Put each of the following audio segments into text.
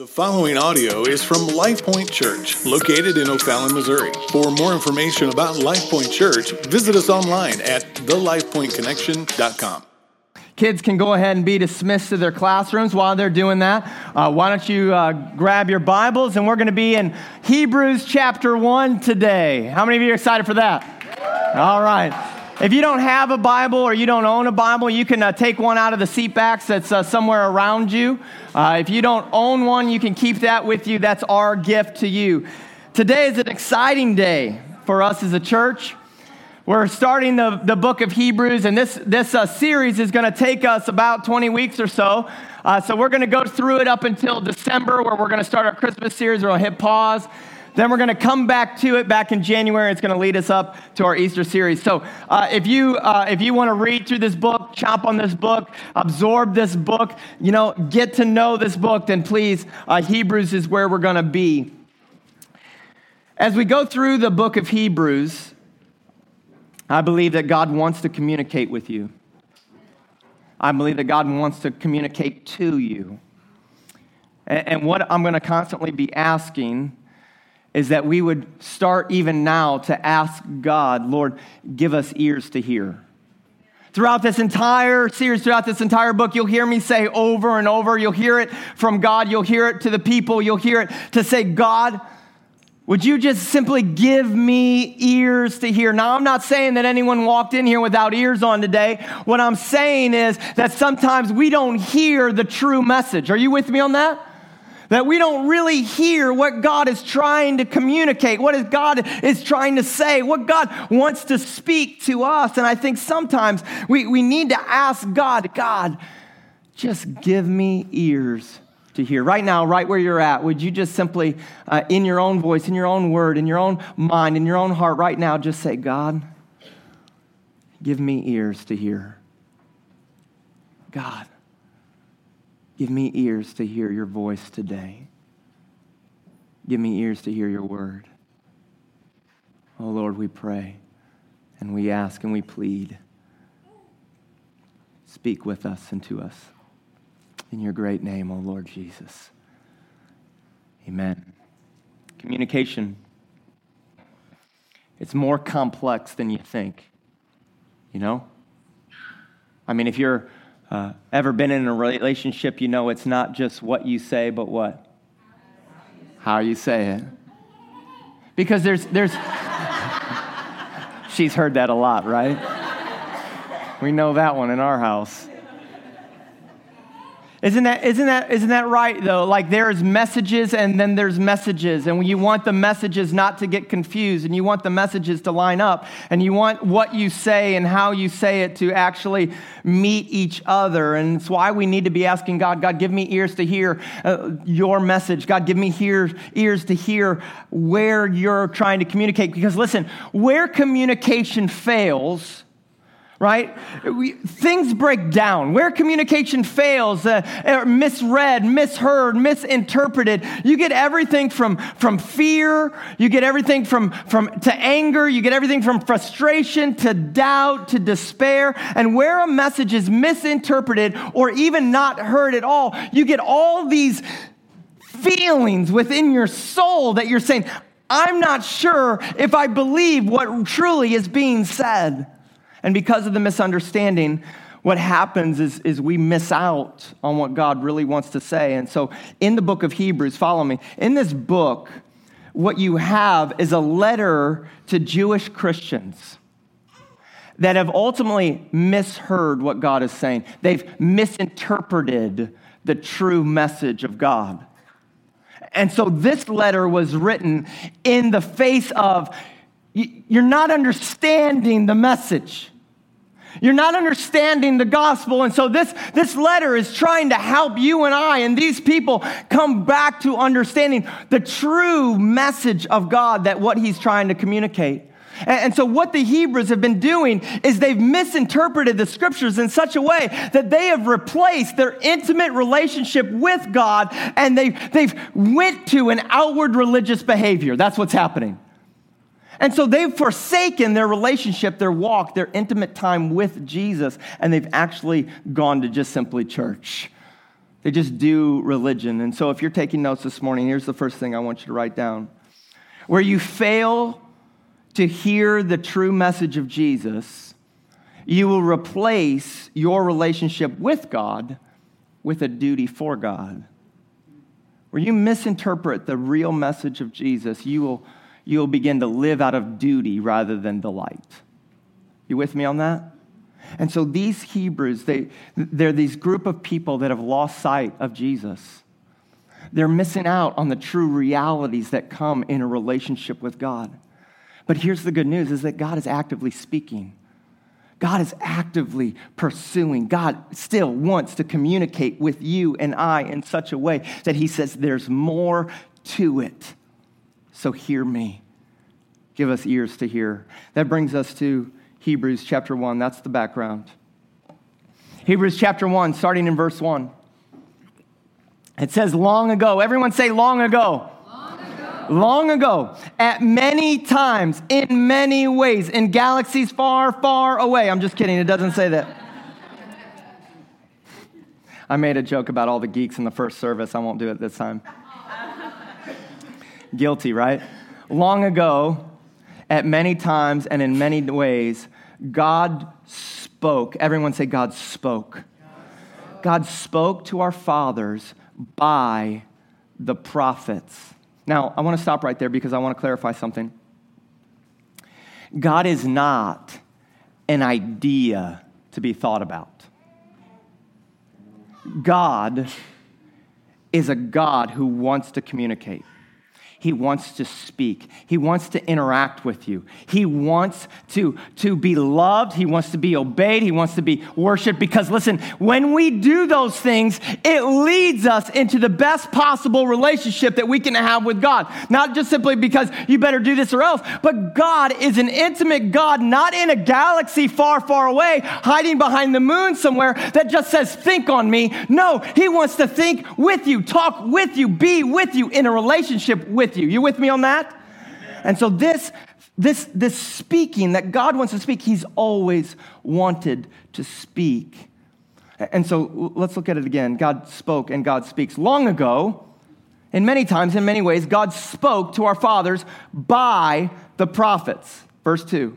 The following audio is from LifePoint Church, located in O'Fallon, Missouri. For more information about LifePoint Church, visit us online at thelifepointconnection.com. Kids can go ahead and be dismissed to their classrooms while they're doing that. Uh, why don't you uh, grab your Bibles? And we're going to be in Hebrews chapter 1 today. How many of you are excited for that? All right. If you don't have a Bible or you don't own a Bible, you can uh, take one out of the seat backs that's uh, somewhere around you. Uh, if you don't own one, you can keep that with you. That's our gift to you. Today is an exciting day for us as a church. We're starting the, the book of Hebrews, and this, this uh, series is going to take us about 20 weeks or so. Uh, so we're going to go through it up until December, where we're going to start our Christmas series. We'll hit pause. Then we're going to come back to it back in January. It's going to lead us up to our Easter series. So uh, if you uh, if you want to read through this book, chop on this book, absorb this book, you know, get to know this book, then please, uh, Hebrews is where we're going to be. As we go through the book of Hebrews, I believe that God wants to communicate with you. I believe that God wants to communicate to you. And, and what I'm going to constantly be asking is that we would start even now to ask God, Lord, give us ears to hear. Throughout this entire series, throughout this entire book, you'll hear me say over and over, you'll hear it from God, you'll hear it to the people, you'll hear it to say, God, would you just simply give me ears to hear? Now, I'm not saying that anyone walked in here without ears on today. What I'm saying is that sometimes we don't hear the true message. Are you with me on that? That we don't really hear what God is trying to communicate, what is God is trying to say, what God wants to speak to us. And I think sometimes we, we need to ask God, God, just give me ears to hear. Right now, right where you're at, would you just simply, uh, in your own voice, in your own word, in your own mind, in your own heart, right now, just say, God, give me ears to hear. God, Give me ears to hear your voice today. Give me ears to hear your word. Oh Lord, we pray and we ask and we plead. Speak with us and to us. In your great name, O oh Lord Jesus. Amen. Communication. It's more complex than you think. You know? I mean, if you're uh, ever been in a relationship, you know it's not just what you say, but what? How you say it. Because there's, there's, she's heard that a lot, right? We know that one in our house. Isn't that, isn't, that, isn't that right, though? Like there's messages and then there's messages, and you want the messages not to get confused, and you want the messages to line up, and you want what you say and how you say it to actually meet each other. And it's why we need to be asking God, God, give me ears to hear uh, your message. God, give me hear, ears to hear where you're trying to communicate. Because listen, where communication fails, right? We, things break down. Where communication fails, uh, misread, misheard, misinterpreted, you get everything from, from fear, you get everything from, from to anger, you get everything from frustration to doubt to despair. And where a message is misinterpreted or even not heard at all, you get all these feelings within your soul that you're saying, I'm not sure if I believe what truly is being said. And because of the misunderstanding, what happens is, is we miss out on what God really wants to say. And so in the book of Hebrews, follow me, in this book, what you have is a letter to Jewish Christians that have ultimately misheard what God is saying. They've misinterpreted the true message of God. And so this letter was written in the face of you're not understanding the message. You're not understanding the gospel. And so this, this letter is trying to help you and I and these people come back to understanding the true message of God that what he's trying to communicate. And, so, what the Hebrews have been doing is they've misinterpreted the scriptures in such a way that they have replaced their intimate relationship with God and they, they've went to an outward religious behavior. That's what's happening. And so they've forsaken their relationship, their walk, their intimate time with Jesus, and they've actually gone to just simply church. They just do religion. And so if you're taking notes this morning, here's the first thing I want you to write down. Where you fail to hear the true message of Jesus, you will replace your relationship with God with a duty for God. Where you misinterpret the real message of Jesus, you will, you will begin to live out of duty rather than delight. You with me on that? And so these Hebrews, they, they're these group of people that have lost sight of Jesus. They're missing out on the true realities that come in a relationship with God. But here's the good news is that God is actively speaking. God is actively pursuing. God still wants to communicate with you and I in such a way that He says there's more to it. So hear me. Give us ears to hear. That brings us to Hebrews chapter 1. That's the background. Hebrews chapter 1, starting in verse 1. It says, Long ago. Everyone say, Long ago. Long ago, at many times, in many ways, in galaxies far, far away. I'm just kidding, it doesn't say that. I made a joke about all the geeks in the first service. I won't do it this time. Guilty, right? Long ago, at many times and in many ways, God spoke. Everyone say, God spoke. God spoke to our fathers by the prophets. Now, I want to stop right there because I want to clarify something. God is not an idea to be thought about. God is a God who wants to communicate. He wants to speak. He wants to interact with you. He wants to, to be loved. He wants to be obeyed. He wants to be worshiped. Because listen, when we do those things, it leads us into the best possible relationship that we can have with God. Not just simply because you better do this or else, but God is an intimate God, not in a galaxy far, far away, hiding behind the moon somewhere that just says, think on me. No, He wants to think with you, talk with you, be with you in a relationship with with you. You with me on that? And so this this this speaking that God wants to speak, he's always wanted to speak. And so let's look at it again. God spoke and God speaks. Long ago, in many times, in many ways, God spoke to our fathers by the prophets. Verse 2.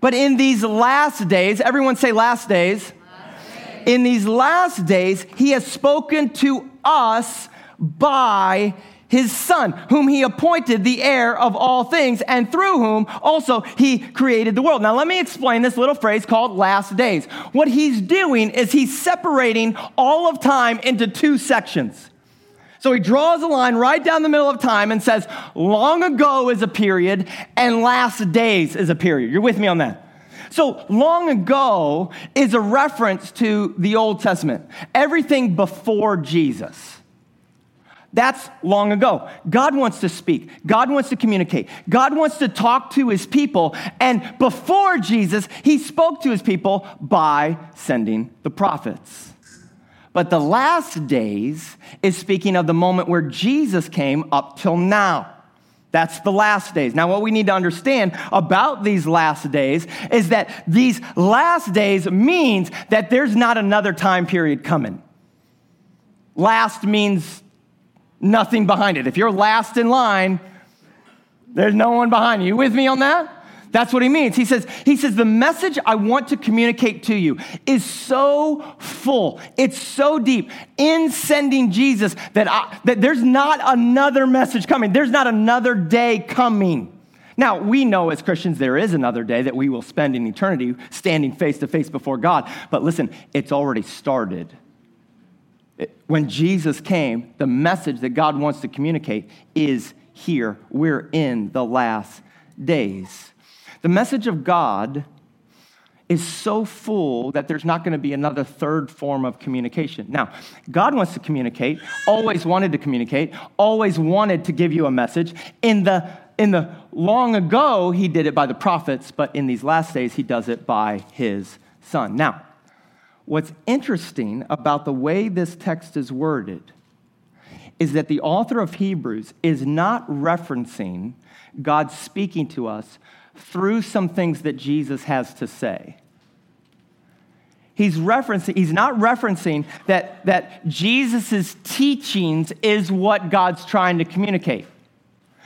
But in these last days, everyone say last days. Last days. In these last days, he has spoken to us by his son, whom he appointed the heir of all things, and through whom also he created the world. Now, let me explain this little phrase called last days. What he's doing is he's separating all of time into two sections. So he draws a line right down the middle of time and says, long ago is a period, and last days is a period. You're with me on that? So, long ago is a reference to the Old Testament, everything before Jesus. That's long ago. God wants to speak. God wants to communicate. God wants to talk to his people. And before Jesus, he spoke to his people by sending the prophets. But the last days is speaking of the moment where Jesus came up till now. That's the last days. Now, what we need to understand about these last days is that these last days means that there's not another time period coming. Last means nothing behind it. If you're last in line, there's no one behind you. You with me on that? That's what he means. He says, he says, the message I want to communicate to you is so full. It's so deep in sending Jesus that, I, that there's not another message coming. There's not another day coming. Now, we know as Christians there is another day that we will spend in eternity standing face to face before God. But listen, it's already started when Jesus came, the message that God wants to communicate is here. We're in the last days. The message of God is so full that there's not going to be another third form of communication. Now, God wants to communicate, always wanted to communicate, always wanted to give you a message. In the in the long ago, he did it by the prophets, but in these last days, he does it by his son. Now, What's interesting about the way this text is worded is that the author of Hebrews is not referencing God speaking to us through some things that Jesus has to say. he's referencing he's not referencing that that jesus' teachings is what god's trying to communicate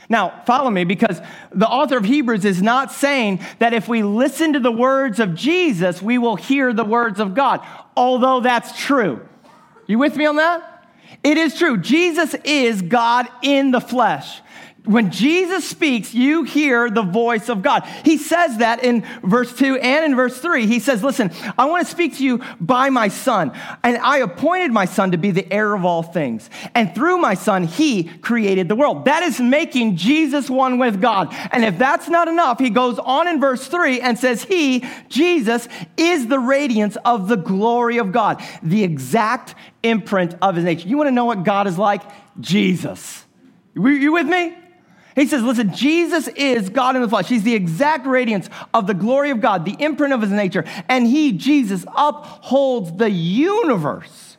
now follow me because the author of hebrews is not saying that if we listen to the words of jesus we will hear the words of god although that's true. You with me on that? It is true. Jesus is god in the flesh when Jesus speaks, you hear the voice of God. He says that in verse 2 and in verse 3. He says, Listen, I want to speak to you by my son, and I appointed my son to be the heir of all things. And through my son, he created the world. That is making Jesus one with God. And if that's not enough, he goes on in verse 3 and says, He, Jesus, is the radiance of the glory of God, the exact imprint of his nature. You want to know what God is like? Jesus. You with me? He says, listen, Jesus is God in the flesh. He's the exact radiance of the glory of God, the imprint of his nature. And he, Jesus, upholds the universe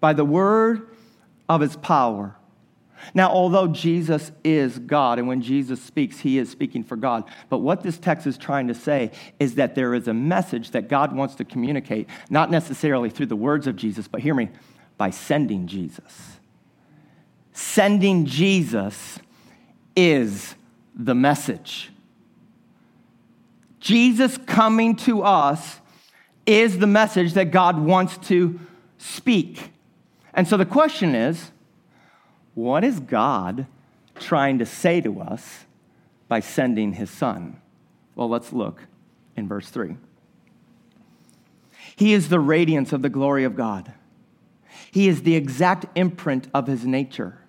by the word of his power. Now, although Jesus is God, and when Jesus speaks, he is speaking for God, but what this text is trying to say is that there is a message that God wants to communicate, not necessarily through the words of Jesus, but hear me, by sending Jesus. Sending Jesus is the message. Jesus coming to us is the message that God wants to speak. And so the question is what is God trying to say to us by sending his son? Well, let's look in verse 3. He is the radiance of the glory of God. He is the exact imprint of his nature.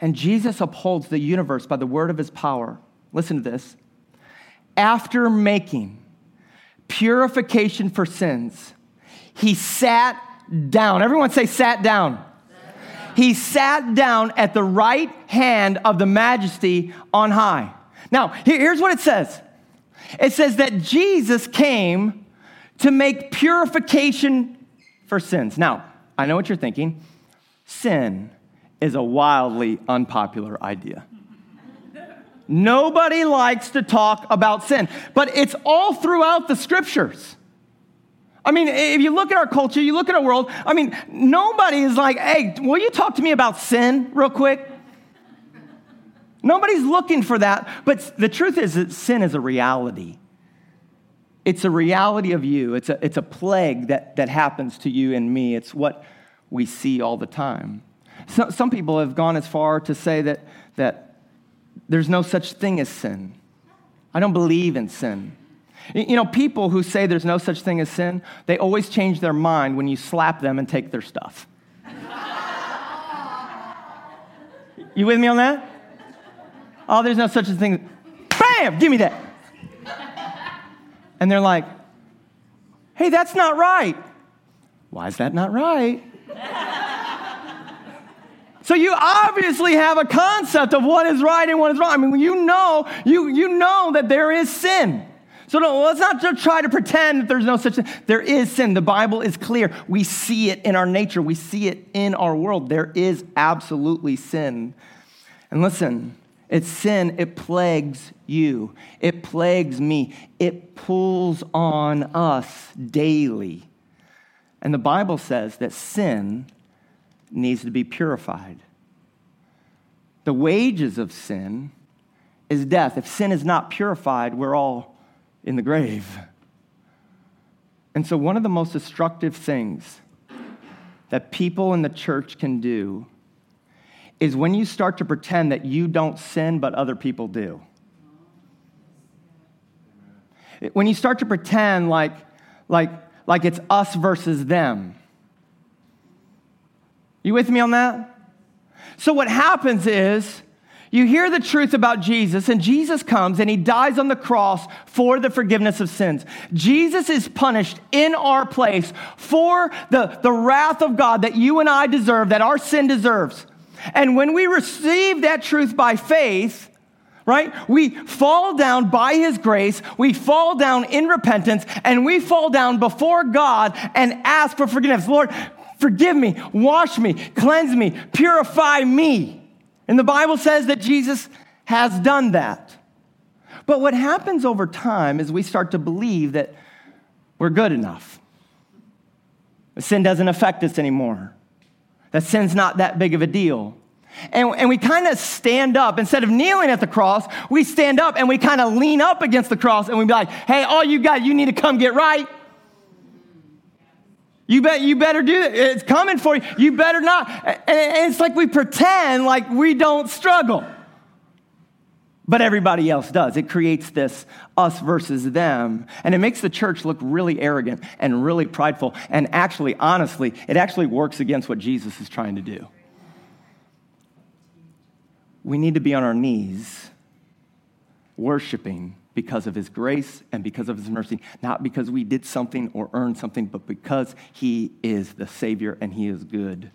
And Jesus upholds the universe by the word of his power. Listen to this. After making purification for sins, he sat down. Everyone say, sat down. He sat down at the right hand of the majesty on high. Now, here's what it says it says that Jesus came to make purification for sins. Now, I know what you're thinking. Sin is a wildly unpopular idea. Nobody likes to talk about sin, but it's all throughout the scriptures. I mean, if you look at our culture, you look at our world, I mean, nobody is like, hey, will you talk to me about sin real quick? Nobody's looking for that. But the truth is that sin is a reality. It's a reality of you, it's a, it's a plague that, that happens to you and me. It's what we see all the time. So, some people have gone as far to say that, that there's no such thing as sin. I don't believe in sin. You know, people who say there's no such thing as sin, they always change their mind when you slap them and take their stuff. you with me on that? Oh, there's no such a thing. Bam! Give me that. And they're like, hey, that's not right. Why is that not right? So you obviously have a concept of what is right and what is wrong. I mean, you know, you, you know that there is sin. So let's not just try to pretend that there's no such thing. There is sin. The Bible is clear. We see it in our nature. We see it in our world. There is absolutely sin. And listen, it's sin. It plagues you. It plagues me. It pulls on us daily. And the Bible says that sin needs to be purified. The wages of sin is death. If sin is not purified, we're all in the grave. And so, one of the most destructive things that people in the church can do is when you start to pretend that you don't sin, but other people do. When you start to pretend like, like, like it's us versus them. You with me on that? So, what happens is you hear the truth about Jesus, and Jesus comes and he dies on the cross for the forgiveness of sins. Jesus is punished in our place for the, the wrath of God that you and I deserve, that our sin deserves. And when we receive that truth by faith, right? We fall down by his grace, we fall down in repentance, and we fall down before God and ask for forgiveness. Lord, Forgive me, wash me, cleanse me, purify me. And the Bible says that Jesus has done that. But what happens over time is we start to believe that we're good enough. Sin doesn't affect us anymore. That sin's not that big of a deal. And, and we kind of stand up. Instead of kneeling at the cross, we stand up and we kind of lean up against the cross and we be like, hey, all you got, you need to come get right. You, bet, you better do it. It's coming for you. You better not. And it's like we pretend like we don't struggle. But everybody else does. It creates this us versus them. And it makes the church look really arrogant and really prideful. And actually, honestly, it actually works against what Jesus is trying to do. We need to be on our knees worshiping because of his grace and because of his mercy, not because we did something or earned something, but because he is the Savior and he is good.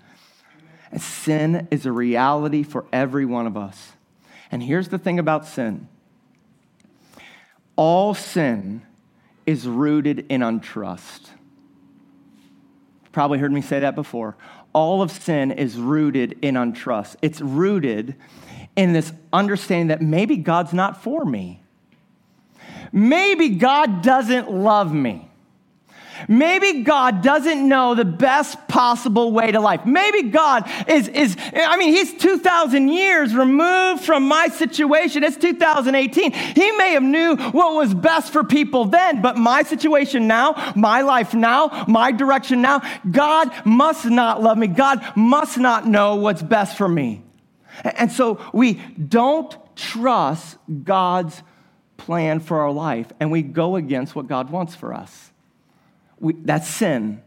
And sin is a reality for every one of us. And here's the thing about sin all sin is rooted in untrust. Probably heard me say that before. All of sin is rooted in untrust. It's rooted in this understanding that maybe God's not for me. Maybe God doesn't love me. Maybe God doesn't know the best possible way to life. Maybe God is, is I mean, He's 2,000 years removed from my situation. It's 2018. He may have knew what was best for people then, but my situation now, my life now, my direction now, God must not love me. God must not know what's best for me. And so we don't trust God's plan for our life and we go against what God wants for us. We, that's sin.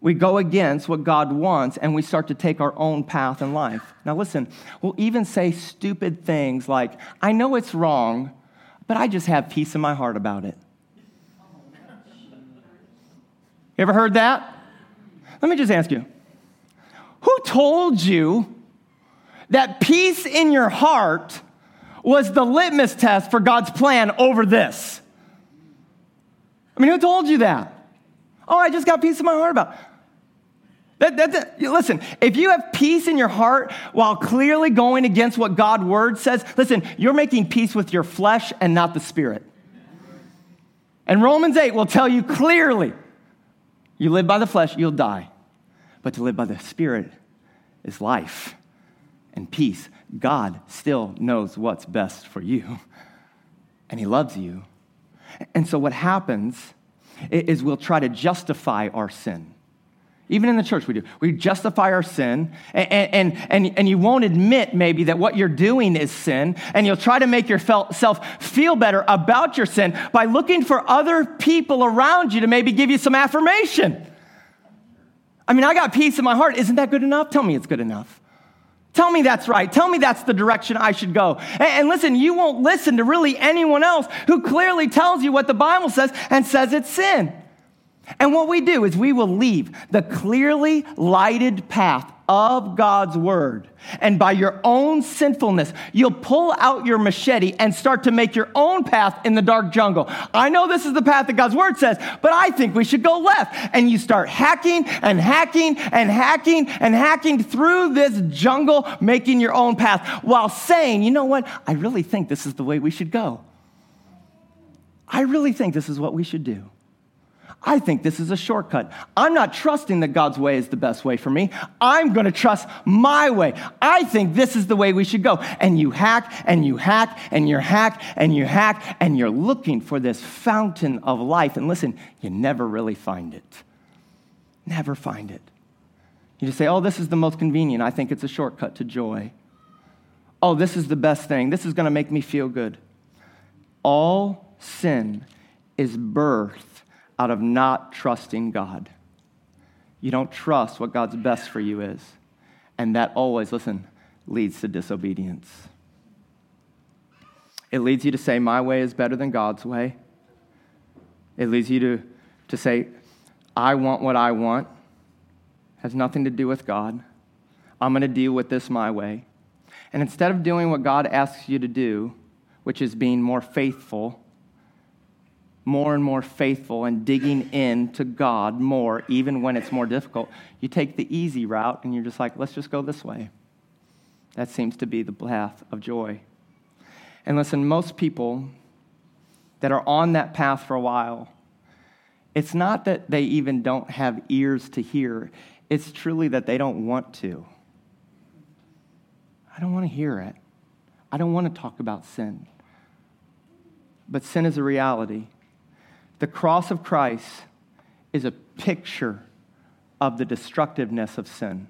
We go against what God wants and we start to take our own path in life. Now, listen, we'll even say stupid things like, I know it's wrong, but I just have peace in my heart about it. You ever heard that? Let me just ask you who told you that peace in your heart was the litmus test for God's plan over this. I mean, who told you that? Oh, I just got peace in my heart about. That, that, that, listen, if you have peace in your heart while clearly going against what God's word says, listen, you're making peace with your flesh and not the spirit. And Romans 8 will tell you clearly you live by the flesh, you'll die. But to live by the spirit is life and peace. God still knows what's best for you, and He loves you. And so, what happens is we'll try to justify our sin. Even in the church, we do. We justify our sin, and, and, and, and you won't admit maybe that what you're doing is sin, and you'll try to make yourself feel better about your sin by looking for other people around you to maybe give you some affirmation. I mean, I got peace in my heart. Isn't that good enough? Tell me it's good enough. Tell me that's right. Tell me that's the direction I should go. And, and, listen, you won't listen to really anyone else who clearly tells you what the Bible says and says it's sin. And what we do is we will leave the clearly lighted path of God's word. And by your own sinfulness, you'll pull out your machete and start to make your own path in the dark jungle. I know this is the path that God's word says, but I think we should go left. And you start hacking and hacking and hacking and hacking through this jungle, making your own path while saying, you know what? I really think this is the way we should go. I really think this is what we should do. I think this is a shortcut. I'm not trusting that God's way is the best way for me. I'm going to trust my way. I think this is the way we should go. And you hack and you hack and you hack and you hack and you're looking for this fountain of life. And listen, you never really find it. Never find it. You just say, oh, this is the most convenient. I think it's a shortcut to joy. Oh, this is the best thing. This is going to make me feel good. All sin is birth out of not trusting God. You don't trust what God's best for you is. And that always, listen, leads to disobedience. It leads you to say, My way is better than God's way. It leads you to, to say, I want what I want. Has nothing to do with God. I'm going to deal with this my way. And instead of doing what God asks you to do, which is being more faithful, more and more faithful and digging in to God more, even when it's more difficult. You take the easy route and you're just like, let's just go this way. That seems to be the path of joy. And listen, most people that are on that path for a while, it's not that they even don't have ears to hear, it's truly that they don't want to. I don't want to hear it. I don't want to talk about sin. But sin is a reality. The cross of Christ is a picture of the destructiveness of sin.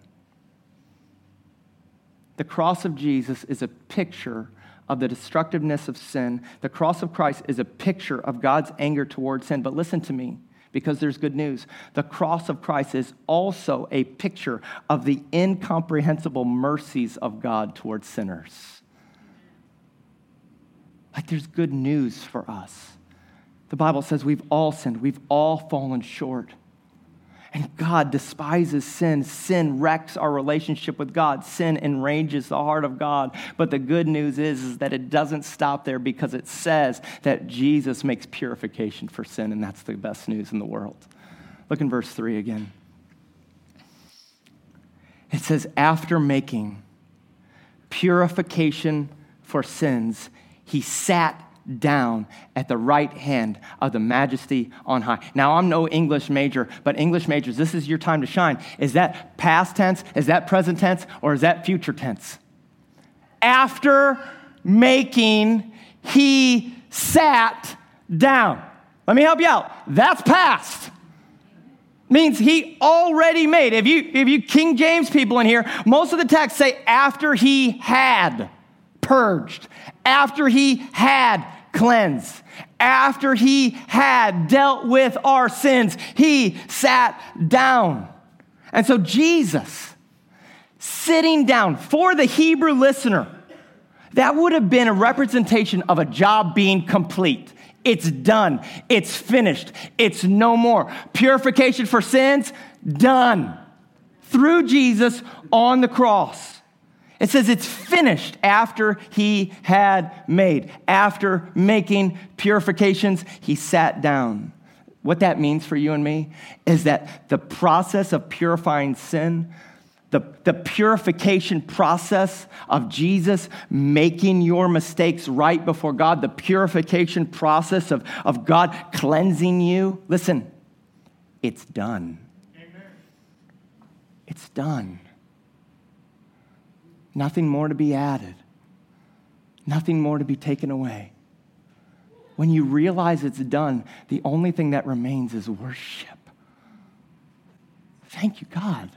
The cross of Jesus is a picture of the destructiveness of sin. The cross of Christ is a picture of God's anger towards sin. But listen to me, because there's good news. The cross of Christ is also a picture of the incomprehensible mercies of God towards sinners. Like there's good news for us. The Bible says we've all sinned, we've all fallen short. And God despises sin. Sin wrecks our relationship with God. Sin enrages the heart of God. But the good news is, is that it doesn't stop there because it says that Jesus makes purification for sin, and that's the best news in the world. Look in verse 3 again. It says, after making purification for sins, he sat down at the right hand of the majesty on high. Now, I'm no English major, but English majors, this is your time to shine. Is that past tense? Is that present tense? Or is that future tense? After making, he sat down. Let me help you out. That's past. Means he already made. If you if you King James people in here, most of the texts say after he had purged, after he had cleansed, after he had dealt with our sins, he sat down. And so Jesus, sitting down for the Hebrew listener, that would have been a representation of a job being complete. It's done. It's finished. It's no more. Purification for sins, done. Through Jesus on the cross. It says it's finished after he had made. After making purifications, he sat down. What that means for you and me is that the process of purifying sin, the, the purification process of Jesus making your mistakes right before God, the purification process of, of God cleansing you, listen, it's done. Amen. It's done. Nothing more to be added, nothing more to be taken away. When you realize it's done, the only thing that remains is worship. Thank you, God.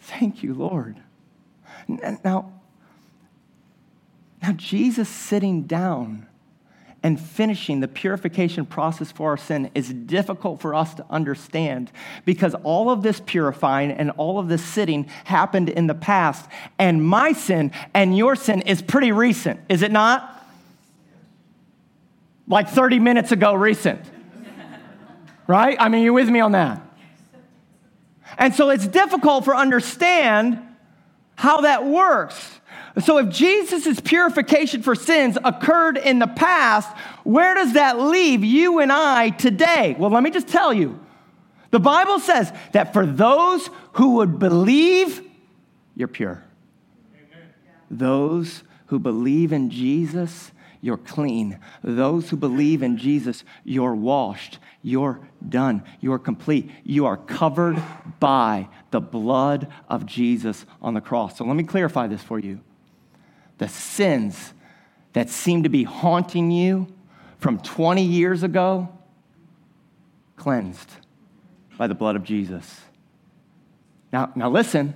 Thank you, Lord. Now, now Jesus sitting down and finishing the purification process for our sin is difficult for us to understand because all of this purifying and all of this sitting happened in the past. And my sin and your sin is pretty recent, is it not? Like 30 minutes ago, recent. right? I mean, you're with me on that. And so it's difficult for understand how that works. So, if Jesus' purification for sins occurred in the past, where does that leave you and I today? Well, let me just tell you. The Bible says that for those who would believe, you're pure. Those who believe in Jesus, you're clean. Those who believe in Jesus, you're washed. You're done. You're complete. You are covered by the blood of Jesus on the cross. So let me clarify this for you the sins that seem to be haunting you from 20 years ago, cleansed by the blood of Jesus. Now, now listen,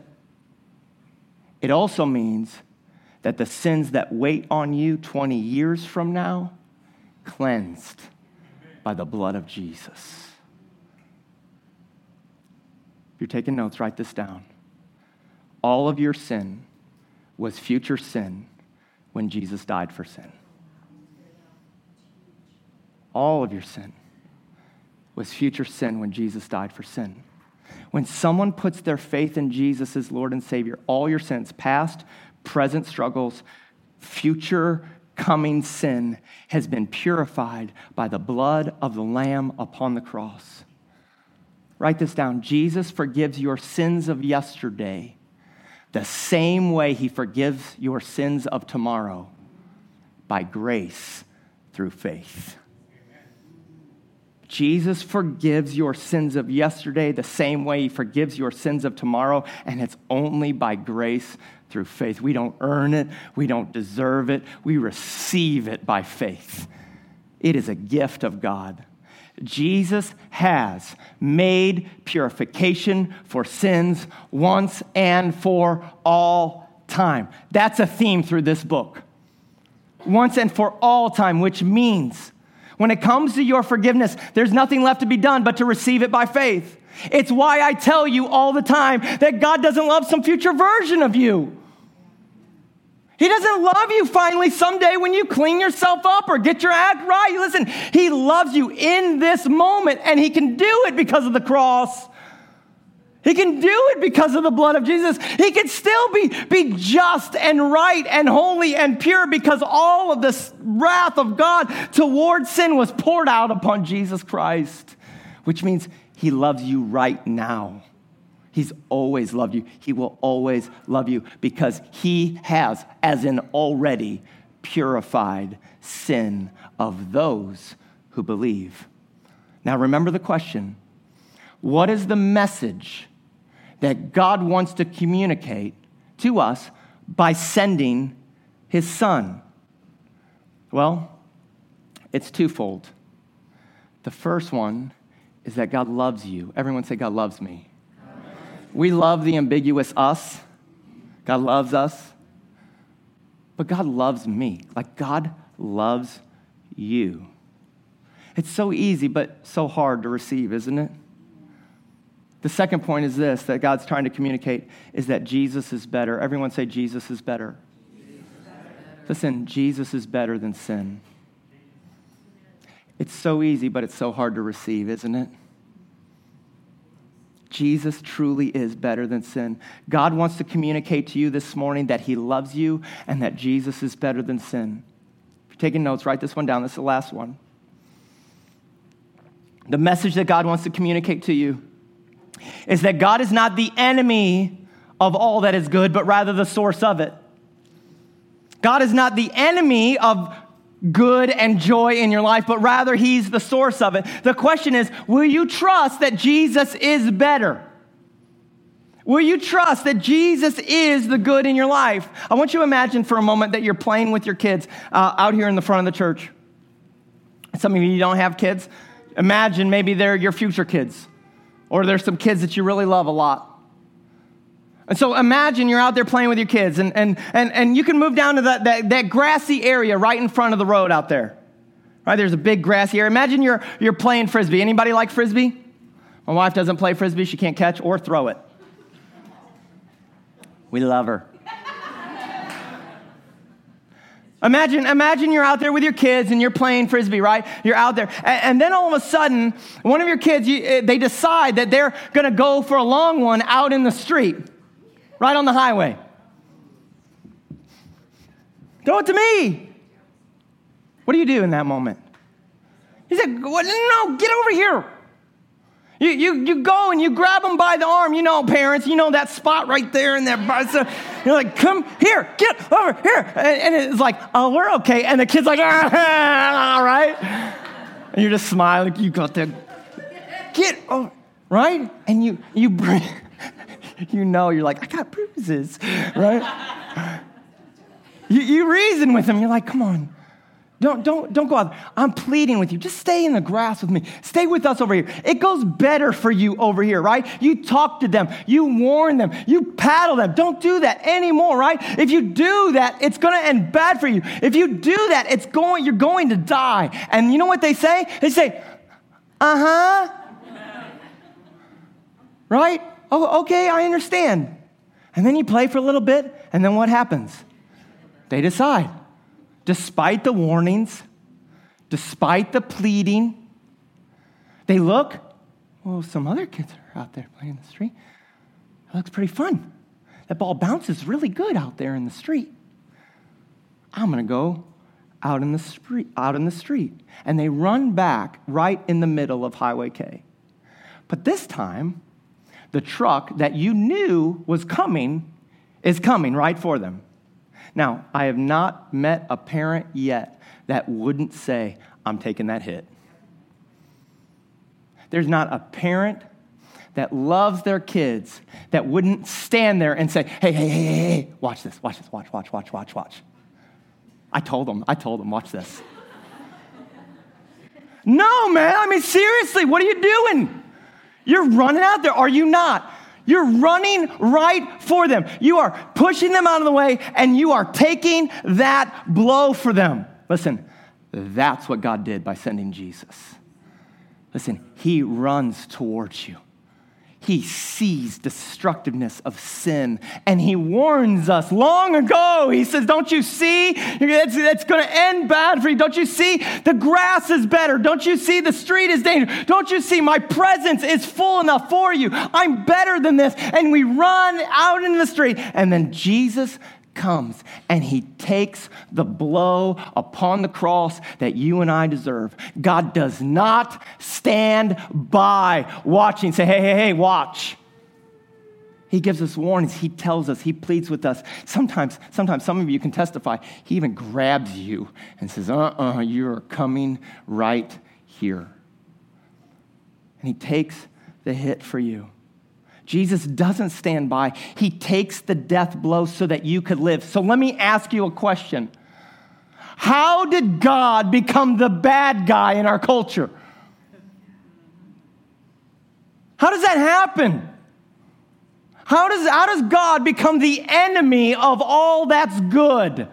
it also means that the sins that wait on you 20 years from now, cleansed by the blood of Jesus. If you're taking notes, write this down. All of your sin was future sin when Jesus died for sin. All of your sin was future sin when Jesus died for sin. When someone puts their faith in Jesus as Lord and Savior, all your sins, past, present struggles, future coming sin, has been purified by the blood of the Lamb upon the cross. Write this down Jesus forgives your sins of yesterday the same way He forgives your sins of tomorrow by grace through faith. Jesus forgives your sins of yesterday the same way he forgives your sins of tomorrow, and it's only by grace through faith. We don't earn it, we don't deserve it, we receive it by faith. It is a gift of God. Jesus has made purification for sins once and for all time. That's a theme through this book. Once and for all time, which means when it comes to your forgiveness, there's nothing left to be done but to receive it by faith. It's why I tell you all the time that God doesn't love some future version of you. He doesn't love you finally someday when you clean yourself up or get your act right. Listen, He loves you in this moment, and He can do it because of the cross. He can do it because of the blood of Jesus. He can still be, be just and right and holy and pure because all of this wrath of God towards sin was poured out upon Jesus Christ, which means He loves you right now. He's always loved you. He will always love you because He has, as in already, purified sin of those who believe. Now, remember the question what is the message that God wants to communicate to us by sending his son? Well, it's twofold. The first one is that God loves you. Everyone say, God loves me. We love the ambiguous us. God loves us. But God loves me. Like God loves you. It's so easy, but so hard to receive, isn't it? The second point is this that God's trying to communicate is that Jesus is better. Everyone say, Jesus is better. Listen, Jesus is better than sin. It's so easy, but it's so hard to receive, isn't it? Jesus truly is better than sin. God wants to communicate to you this morning that He loves you and that Jesus is better than sin. If you're taking notes, write this one down. This is the last one. The message that God wants to communicate to you is that God is not the enemy of all that is good, but rather the source of it. God is not the enemy of good and joy in your life, but rather He's the source of it. The question is will you trust that Jesus is better? Will you trust that Jesus is the good in your life? I want you to imagine for a moment that you're playing with your kids uh, out here in the front of the church. Some of you don't have kids. Imagine maybe they're your future kids or there's some kids that you really love a lot. And so imagine you're out there playing with your kids, and, and, and, and you can move down to that, that, that grassy area right in front of the road out there. Right? There's a big grassy area. Imagine you're, you're playing frisbee. Anybody like frisbee? My wife doesn't play frisbee. She can't catch or throw it. We love her. Imagine, imagine you're out there with your kids and you're playing frisbee, right? You're out there. And, and then all of a sudden, one of your kids, you, eh, they decide that they're going to go for a long one out in the street, right on the highway. Throw it to me. What do you do in that moment? He said, No, get over here. You, you, you go and you grab them by the arm. You know, parents, you know that spot right there in there. So you're like, come here, get over here. And, and it's like, oh, we're okay. And the kid's like, ah, right? And you're just smiling. You got that. Get over, right? And you, you bring, you know, you're like, I got bruises, right? you, you reason with them. You're like, come on. Don't, don't, don't go out. I'm pleading with you. Just stay in the grass with me. Stay with us over here. It goes better for you over here, right? You talk to them. You warn them. You paddle them. Don't do that anymore, right? If you do that, it's going to end bad for you. If you do that, it's going, you're going to die. And you know what they say? They say, uh huh. right? Oh, okay, I understand. And then you play for a little bit, and then what happens? They decide despite the warnings, despite the pleading, they look, well, some other kids are out there playing in the street. It looks pretty fun. That ball bounces really good out there in the street. I'm going to go out in the street, out in the street. And they run back right in the middle of Highway K. But this time, the truck that you knew was coming is coming right for them. Now, I have not met a parent yet that wouldn't say, I'm taking that hit. there's not a parent that loves their kids that wouldn't stand there and say, hey, hey, hey, hey, hey, watch this, watch this, watch, watch, watch, watch, watch. I told them, I told them, watch this. no, man, I mean, seriously, what are you doing? You're running out there, are you not? You're running right for them. You are pushing them out of the way and you are taking that blow for them. Listen, that's what God did by sending Jesus. Listen, He runs towards you. He sees destructiveness of sin and he warns us long ago. He says, Don't you see? It's, it's going to end bad for you. Don't you see? The grass is better. Don't you see? The street is dangerous. Don't you see? My presence is full enough for you. I'm better than this. And we run out into the street. And then Jesus comes and he takes the blow upon the cross that you and I deserve. God does not stand by watching, say, hey, hey, hey, watch. He gives us warnings. He tells us. He pleads with us. Sometimes, sometimes some of you can testify. He even grabs you and says, uh uh-uh, uh, you are coming right here. And he takes the hit for you. Jesus doesn't stand by. He takes the death blow so that you could live. So let me ask you a question How did God become the bad guy in our culture? How does that happen? How does, how does God become the enemy of all that's good?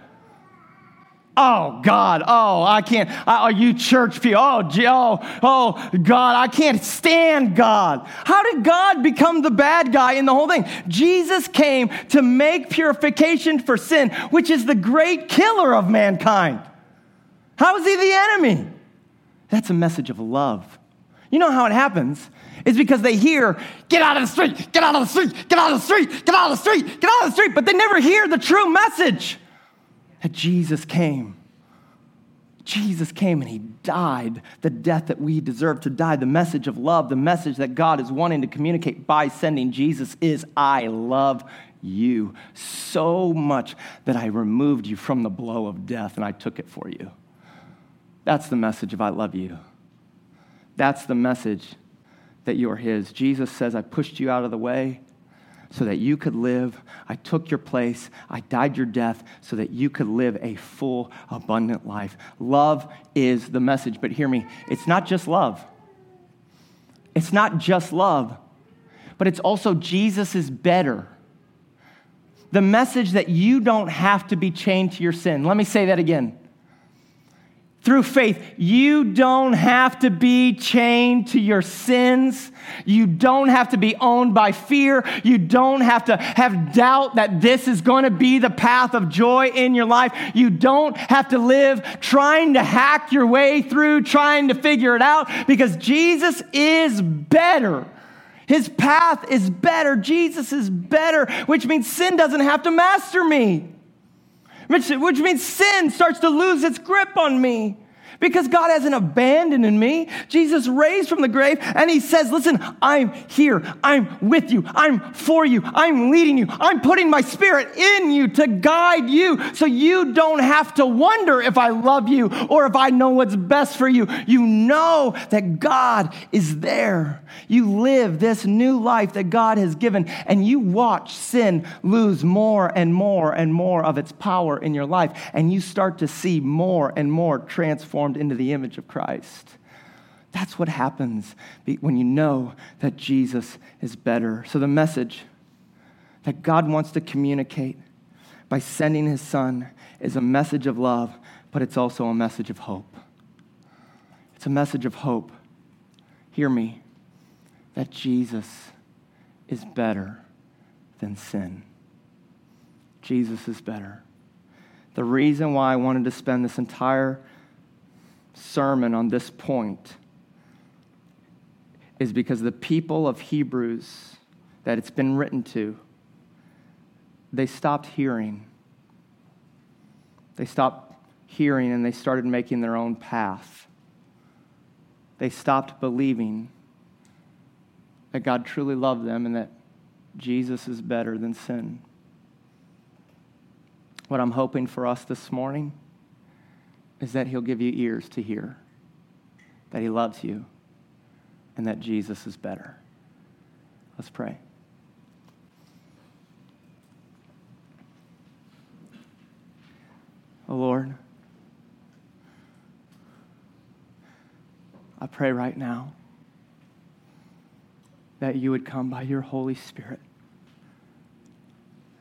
Oh, God. Oh, I can't. Are you church people? Oh, oh, oh, God. I can't stand God. How did God become the bad guy in the whole thing? Jesus came to make purification for sin, which is the great killer of mankind. How is he the enemy? That's a message of love. You know how it happens? It's because they hear, get out of the street, get out of the street, get out of the street, get out of the street, get out of the street, but they never hear the true message that Jesus came. Jesus came and he died the death that we deserve to die. The message of love, the message that God is wanting to communicate by sending Jesus is I love you so much that I removed you from the blow of death and I took it for you. That's the message of I love you. That's the message that you are His. Jesus says, I pushed you out of the way so that you could live. I took your place. I died your death so that you could live a full, abundant life. Love is the message. But hear me, it's not just love. It's not just love, but it's also Jesus is better. The message that you don't have to be chained to your sin. Let me say that again through faith. You don't have to be chained to your sins. You don't have to be owned by fear. You don't have to have doubt that this is going to be the path of joy in your life. You don't have to live trying to hack your way through, trying to figure it out, because Jesus is better. His path is better. Jesus is better, which means sin doesn't have to master me which, which means sin starts to lose its grip on me because God hasn't abandoned me. Jesus raised from the grave and he says, Listen, I'm here. I'm with you. I'm for you. I'm leading you. I'm putting my spirit in you to guide you so you don't have to wonder if I love you or if I know what's best for you. You know that God is there. You live this new life that God has given and you watch sin lose more and more and more of its power in your life and you start to see more and more transformed into the image of Christ. That's what happens when you know that Jesus is better. So, the message that God wants to communicate by sending his son is a message of love, but it's also a message of hope. It's a message of hope. Hear me that Jesus is better than sin. Jesus is better. The reason why I wanted to spend this entire sermon on this point is because the people of Hebrews that it's been written to, they stopped hearing. They stopped hearing and they started making their own path. They stopped believing that God truly loved them and that Jesus is better than sin. What I'm hoping for us this morning is that He'll give you ears to hear, that He loves you, and that Jesus is better. Let's pray. Oh Lord, I pray right now that you would come by your Holy Spirit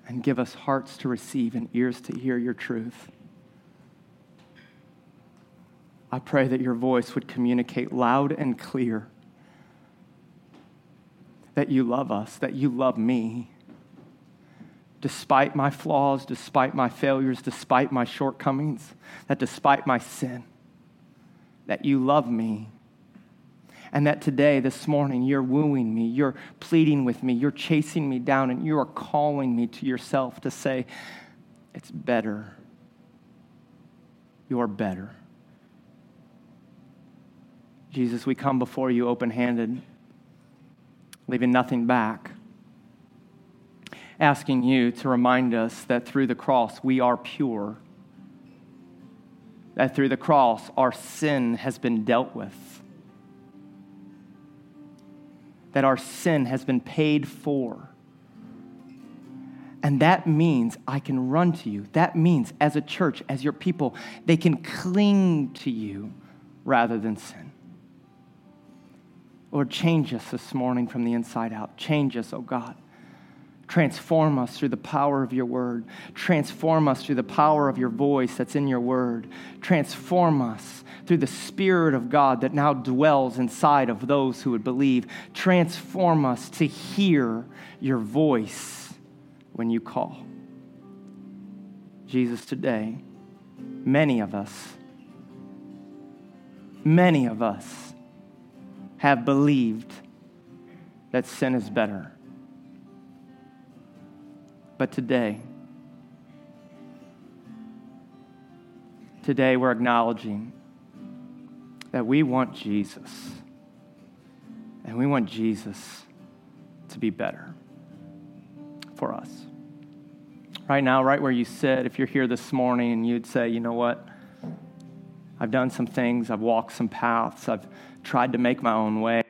and give us hearts to receive and ears to hear your truth. I pray that your voice would communicate loud and clear that you love us, that you love me. Despite my flaws, despite my failures, despite my shortcomings, that despite my sin, that you love me. And that today, this morning, you're wooing me, you're pleading with me, you're chasing me down, and you are calling me to yourself to say, It's better. You're better. Jesus, we come before you open handed, leaving nothing back, asking you to remind us that through the cross we are pure, that through the cross our sin has been dealt with, that our sin has been paid for. And that means I can run to you. That means, as a church, as your people, they can cling to you rather than sin. Lord, change us this morning from the inside out. Change us, oh God. Transform us through the power of your word. Transform us through the power of your voice that's in your word. Transform us through the Spirit of God that now dwells inside of those who would believe. Transform us to hear your voice when you call. Jesus, today, many of us, many of us, have believed that sin is better. But today, today we're acknowledging that we want Jesus. And we want Jesus to be better for us. Right now, right where you sit, if you're here this morning and you'd say, you know what? I've done some things, I've walked some paths, I've tried to make my own way.